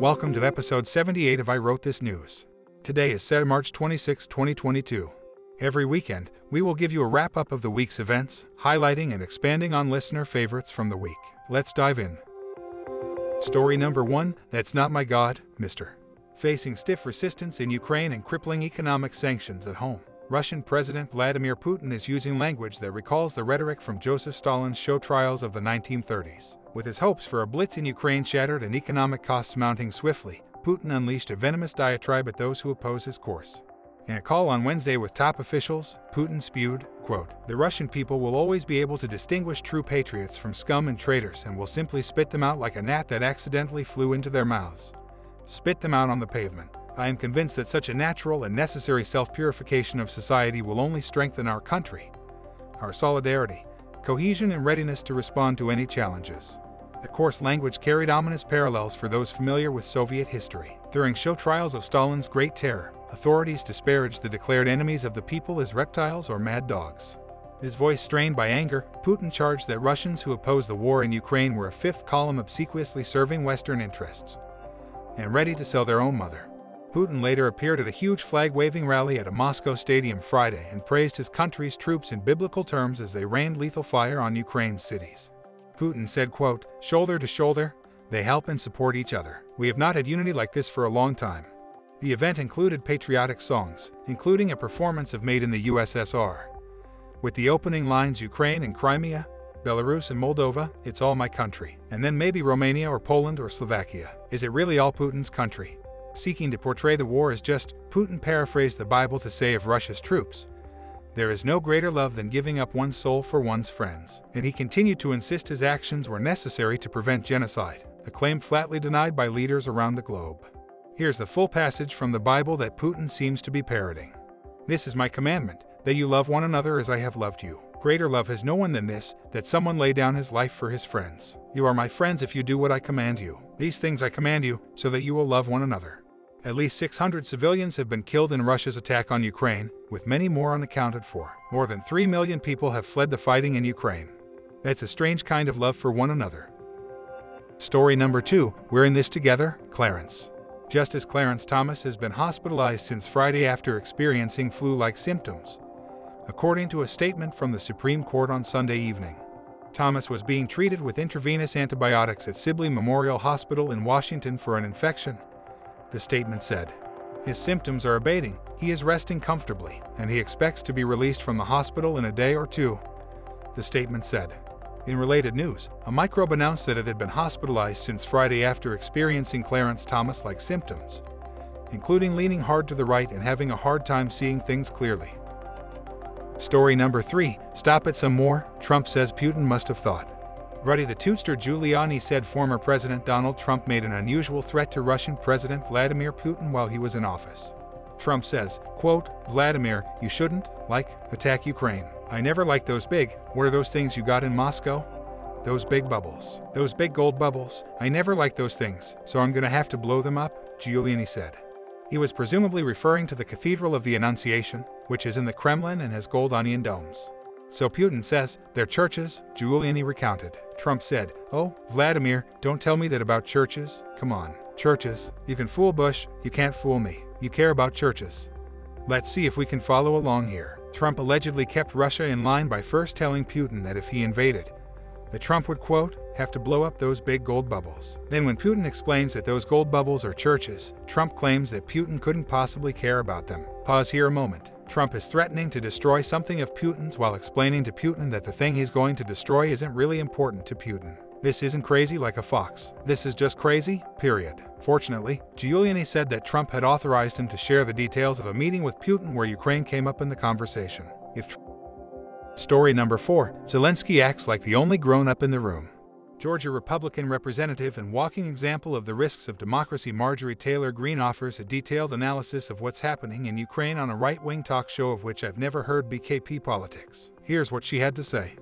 Welcome to episode 78 of I Wrote This News. Today is Saturday, March 26, 2022. Every weekend, we will give you a wrap up of the week's events, highlighting and expanding on listener favorites from the week. Let's dive in. Story number one That's Not My God, Mr. Facing stiff resistance in Ukraine and crippling economic sanctions at home. Russian President Vladimir Putin is using language that recalls the rhetoric from Joseph Stalin's show trials of the 1930s. With his hopes for a blitz in Ukraine shattered and economic costs mounting swiftly, Putin unleashed a venomous diatribe at those who oppose his course. In a call on Wednesday with top officials, Putin spewed, quote, The Russian people will always be able to distinguish true patriots from scum and traitors and will simply spit them out like a gnat that accidentally flew into their mouths. Spit them out on the pavement. I am convinced that such a natural and necessary self purification of society will only strengthen our country, our solidarity, cohesion, and readiness to respond to any challenges. The coarse language carried ominous parallels for those familiar with Soviet history. During show trials of Stalin's Great Terror, authorities disparaged the declared enemies of the people as reptiles or mad dogs. His voice strained by anger, Putin charged that Russians who opposed the war in Ukraine were a fifth column obsequiously serving Western interests and ready to sell their own mother. Putin later appeared at a huge flag waving rally at a Moscow stadium Friday and praised his country's troops in biblical terms as they rained lethal fire on Ukraine's cities. Putin said, quote, Shoulder to shoulder, they help and support each other. We have not had unity like this for a long time. The event included patriotic songs, including a performance of Made in the USSR. With the opening lines Ukraine and Crimea, Belarus and Moldova, it's all my country. And then maybe Romania or Poland or Slovakia. Is it really all Putin's country? Seeking to portray the war as just, Putin paraphrased the Bible to say of Russia's troops. There is no greater love than giving up one's soul for one's friends. And he continued to insist his actions were necessary to prevent genocide, a claim flatly denied by leaders around the globe. Here's the full passage from the Bible that Putin seems to be parroting. This is my commandment, that you love one another as I have loved you. Greater love has no one than this, that someone lay down his life for his friends. You are my friends if you do what I command you. These things I command you, so that you will love one another. At least 600 civilians have been killed in Russia's attack on Ukraine, with many more unaccounted for. More than 3 million people have fled the fighting in Ukraine. That's a strange kind of love for one another. Story number two We're in this together, Clarence. Justice Clarence Thomas has been hospitalized since Friday after experiencing flu like symptoms according to a statement from the Supreme Court on Sunday evening. Thomas was being treated with intravenous antibiotics at Sibley Memorial Hospital in Washington for an infection, the statement said. His symptoms are abating, he is resting comfortably, and he expects to be released from the hospital in a day or two, the statement said. In related news, a microbe announced that it had been hospitalized since Friday after experiencing Clarence Thomas like symptoms, including leaning hard to the right and having a hard time seeing things clearly. Story number three Stop it some more, Trump says Putin must have thought. Ruddy the Tootster Giuliani said former President Donald Trump made an unusual threat to Russian President Vladimir Putin while he was in office. Trump says, quote, Vladimir, you shouldn't, like, attack Ukraine. I never liked those big, what are those things you got in Moscow? Those big bubbles. Those big gold bubbles. I never liked those things, so I'm gonna have to blow them up, Giuliani said. He was presumably referring to the Cathedral of the Annunciation, which is in the Kremlin and has gold onion domes. So Putin says, they're churches, Giuliani recounted. Trump said, Oh, Vladimir, don't tell me that about churches. Come on, churches. You can fool Bush, you can't fool me. You care about churches. Let's see if we can follow along here. Trump allegedly kept Russia in line by first telling Putin that if he invaded, that Trump would, quote, have to blow up those big gold bubbles. Then, when Putin explains that those gold bubbles are churches, Trump claims that Putin couldn't possibly care about them. Pause here a moment. Trump is threatening to destroy something of Putin's while explaining to Putin that the thing he's going to destroy isn't really important to Putin. This isn't crazy like a fox. This is just crazy, period. Fortunately, Giuliani said that Trump had authorized him to share the details of a meeting with Putin where Ukraine came up in the conversation. If Story number 4 Zelensky acts like the only grown up in the room. Georgia Republican representative and walking example of the risks of democracy Marjorie Taylor Greene offers a detailed analysis of what's happening in Ukraine on a right wing talk show of which I've never heard BKP politics. Here's what she had to say.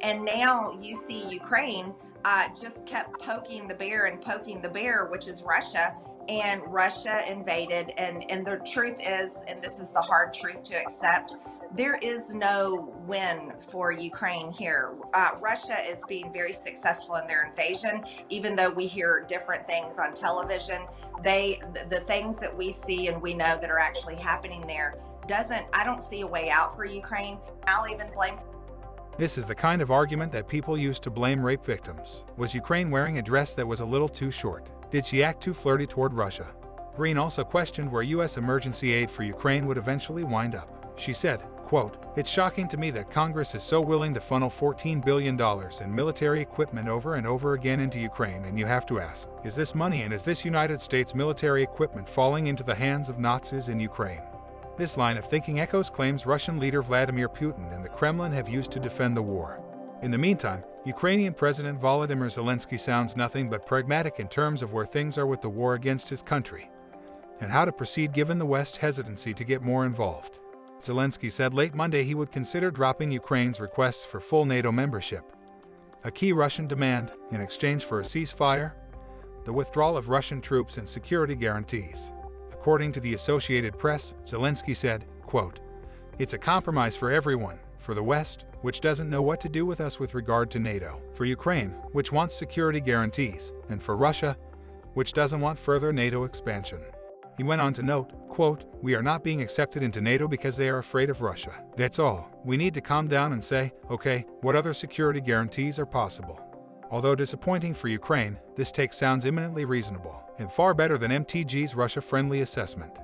And now you see Ukraine uh, just kept poking the bear and poking the bear, which is Russia. And Russia invaded. And, and the truth is, and this is the hard truth to accept, there is no win for Ukraine here. Uh, Russia is being very successful in their invasion, even though we hear different things on television. They, the, the things that we see and we know that are actually happening there, doesn't. I don't see a way out for Ukraine. I'll even blame. This is the kind of argument that people use to blame rape victims. Was Ukraine wearing a dress that was a little too short? Did she act too flirty toward Russia? Greene also questioned where U.S. emergency aid for Ukraine would eventually wind up. She said, Quote, It's shocking to me that Congress is so willing to funnel $14 billion in military equipment over and over again into Ukraine, and you have to ask, is this money and is this United States military equipment falling into the hands of Nazis in Ukraine? This line of thinking echoes claims Russian leader Vladimir Putin and the Kremlin have used to defend the war. In the meantime, Ukrainian President Volodymyr Zelensky sounds nothing but pragmatic in terms of where things are with the war against his country and how to proceed given the West's hesitancy to get more involved. Zelensky said late Monday he would consider dropping Ukraine's requests for full NATO membership, a key Russian demand in exchange for a ceasefire, the withdrawal of Russian troops, and security guarantees. According to the Associated Press, Zelensky said, quote, It's a compromise for everyone, for the West, which doesn't know what to do with us with regard to NATO, for Ukraine, which wants security guarantees, and for Russia, which doesn't want further NATO expansion. He went on to note, quote, We are not being accepted into NATO because they are afraid of Russia. That's all. We need to calm down and say, okay, what other security guarantees are possible? Although disappointing for Ukraine, this take sounds eminently reasonable and far better than MTG's Russia friendly assessment.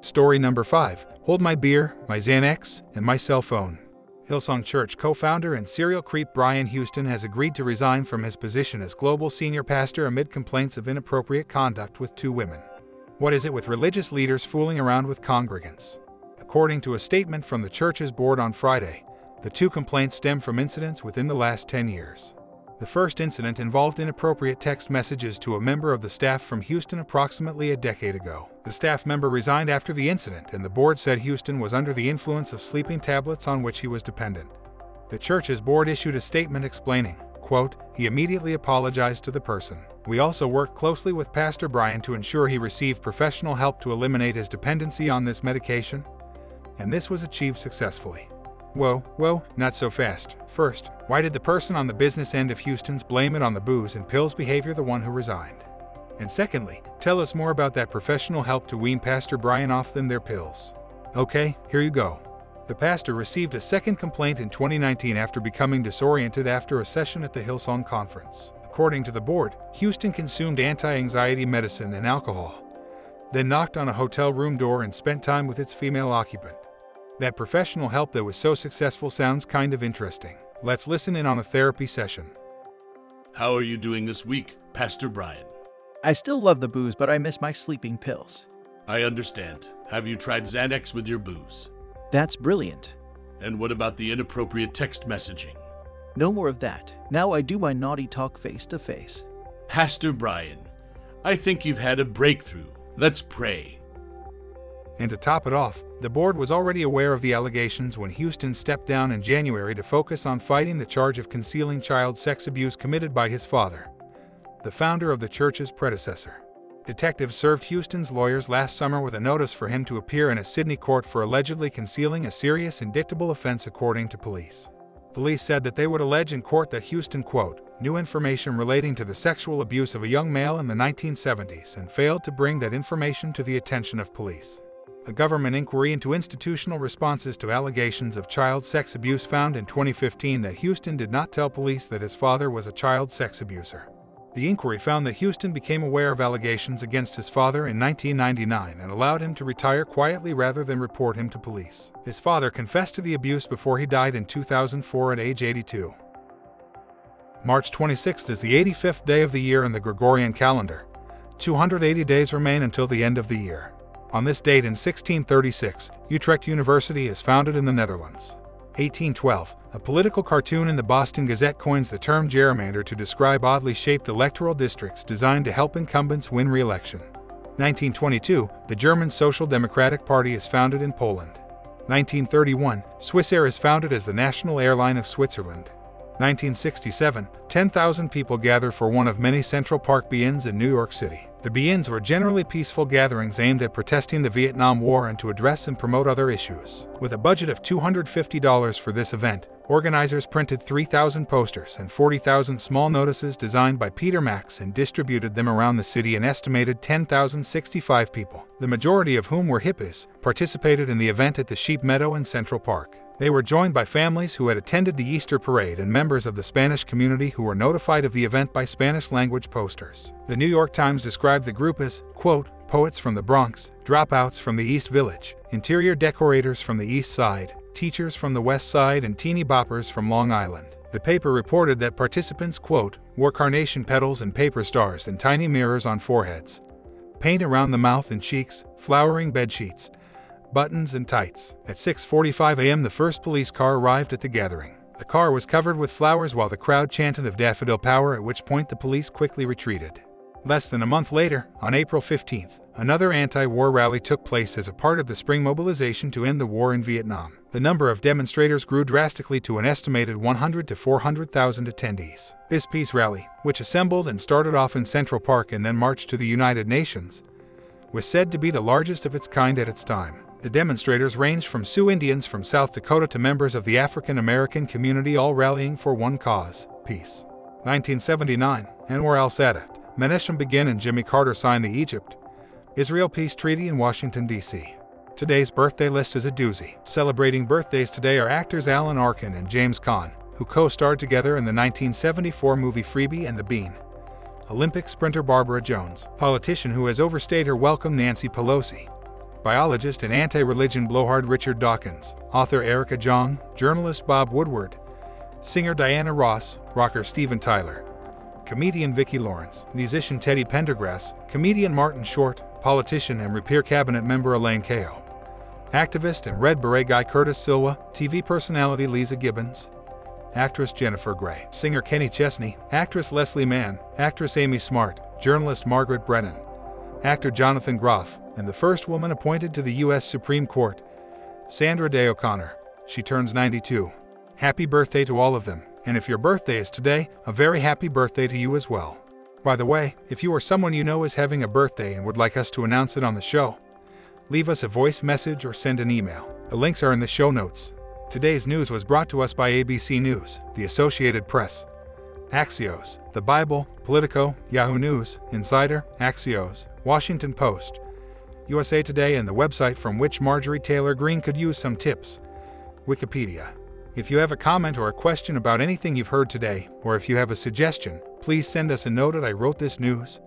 Story number 5 Hold my beer, my Xanax, and my cell phone. Hillsong Church co founder and serial creep Brian Houston has agreed to resign from his position as global senior pastor amid complaints of inappropriate conduct with two women. What is it with religious leaders fooling around with congregants? According to a statement from the church's board on Friday, the two complaints stem from incidents within the last 10 years. The first incident involved inappropriate text messages to a member of the staff from Houston approximately a decade ago. The staff member resigned after the incident, and the board said Houston was under the influence of sleeping tablets on which he was dependent. The church's board issued a statement explaining, quote, he immediately apologized to the person. We also worked closely with Pastor Brian to ensure he received professional help to eliminate his dependency on this medication, and this was achieved successfully. Whoa, whoa, not so fast. First, why did the person on the business end of Houston's blame it on the booze and pills behavior the one who resigned? And secondly, tell us more about that professional help to wean Pastor Brian off them their pills. Okay, here you go. The pastor received a second complaint in 2019 after becoming disoriented after a session at the Hillsong conference. According to the board, Houston consumed anti anxiety medicine and alcohol, then knocked on a hotel room door and spent time with its female occupant. That professional help that was so successful sounds kind of interesting. Let's listen in on a therapy session. How are you doing this week, Pastor Brian? I still love the booze, but I miss my sleeping pills. I understand. Have you tried Xanax with your booze? That's brilliant. And what about the inappropriate text messaging? No more of that. Now I do my naughty talk face to face. Pastor Brian, I think you've had a breakthrough. Let's pray. And to top it off, the board was already aware of the allegations when Houston stepped down in January to focus on fighting the charge of concealing child sex abuse committed by his father, the founder of the church's predecessor. Detectives served Houston's lawyers last summer with a notice for him to appear in a Sydney court for allegedly concealing a serious indictable offense, according to police. Police said that they would allege in court that Houston, quote, knew information relating to the sexual abuse of a young male in the 1970s and failed to bring that information to the attention of police. A government inquiry into institutional responses to allegations of child sex abuse found in 2015 that Houston did not tell police that his father was a child sex abuser. The inquiry found that Houston became aware of allegations against his father in 1999 and allowed him to retire quietly rather than report him to police. His father confessed to the abuse before he died in 2004 at age 82. March 26th is the 85th day of the year in the Gregorian calendar. 280 days remain until the end of the year. On this date in 1636, Utrecht University is founded in the Netherlands. 1812, a political cartoon in the Boston Gazette coins the term gerrymander to describe oddly shaped electoral districts designed to help incumbents win re election. 1922, the German Social Democratic Party is founded in Poland. 1931, Swissair is founded as the national airline of Switzerland. 1967, 10,000 people gather for one of many Central Park Be-Ins in New York City. The Be-Ins were generally peaceful gatherings aimed at protesting the Vietnam War and to address and promote other issues. With a budget of $250 for this event, organizers printed 3,000 posters and 40,000 small notices designed by Peter Max and distributed them around the city an estimated 10,065 people, the majority of whom were hippies, participated in the event at the Sheep Meadow in Central Park. They were joined by families who had attended the Easter parade and members of the Spanish community who were notified of the event by Spanish language posters. The New York Times described the group as, quote, poets from the Bronx, dropouts from the East Village, interior decorators from the East Side, teachers from the West Side, and teeny boppers from Long Island. The paper reported that participants, quote, wore carnation petals and paper stars and tiny mirrors on foreheads, paint around the mouth and cheeks, flowering bed sheets, buttons, and tights. At 6:45 a.m., the first police car arrived at the gathering. The car was covered with flowers while the crowd chanted of daffodil power, at which point the police quickly retreated. Less than a month later, on April 15th, another anti-war rally took place as a part of the spring mobilization to end the war in Vietnam. The number of demonstrators grew drastically to an estimated 100 to 400,000 attendees. This peace rally, which assembled and started off in Central Park and then marched to the United Nations, was said to be the largest of its kind at its time. The demonstrators ranged from Sioux Indians from South Dakota to members of the African American community, all rallying for one cause peace. 1979, Anwar al Sadat, Menachem Begin, and Jimmy Carter signed the Egypt Israel Peace Treaty in Washington, D.C. Today's birthday list is a doozy. Celebrating birthdays today are actors Alan Arkin and James Caan, who co starred together in the 1974 movie Freebie and the Bean. Olympic sprinter Barbara Jones, politician who has overstayed her welcome Nancy Pelosi, biologist and anti religion blowhard Richard Dawkins, author Erica Jong, journalist Bob Woodward, singer Diana Ross, rocker Steven Tyler, comedian Vicki Lawrence, musician Teddy Pendergrass, comedian Martin Short, politician and Repair Cabinet member Elaine Chao, activist and Red Beret guy Curtis Sliwa, TV personality Leeza Gibbons, actress Jennifer Grey, singer Kenny Chesney, actress Leslie Mann, actress Amy Smart, journalist Margaret Brennan, actor Jonathan Groff, and the first woman appointed to the U.S. Supreme Court, Sandra Day O'Connor. She turns 92. Happy birthday to all of them, and if your birthday is today, a very happy birthday to you as well. By the way, if you or someone you know is having a birthday and would like us to announce it on the show, leave us a voice message or send an email. The links are in the show notes. Today's news was brought to us by ABC News, the Associated Press, Axios, The Bible, Politico, Yahoo News, Insider, Axios, Washington Post, USA Today, and the website from which Marjorie Taylor Greene could use some tips Wikipedia. If you have a comment or a question about anything you've heard today, or if you have a suggestion, please send us a note at I wrote this news,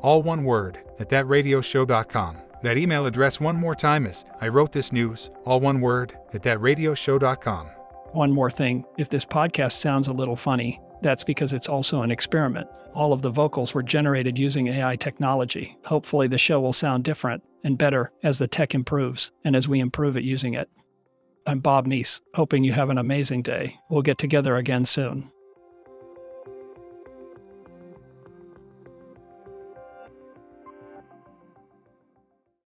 all one word, at thatradioshow.com. That email address one more time is I wrote this news, all one word, at thatradioshow.com. One more thing if this podcast sounds a little funny, that's because it's also an experiment. All of the vocals were generated using AI technology. Hopefully, the show will sound different and better as the tech improves and as we improve at using it. I'm Bob Neese, hoping you have an amazing day. We'll get together again soon.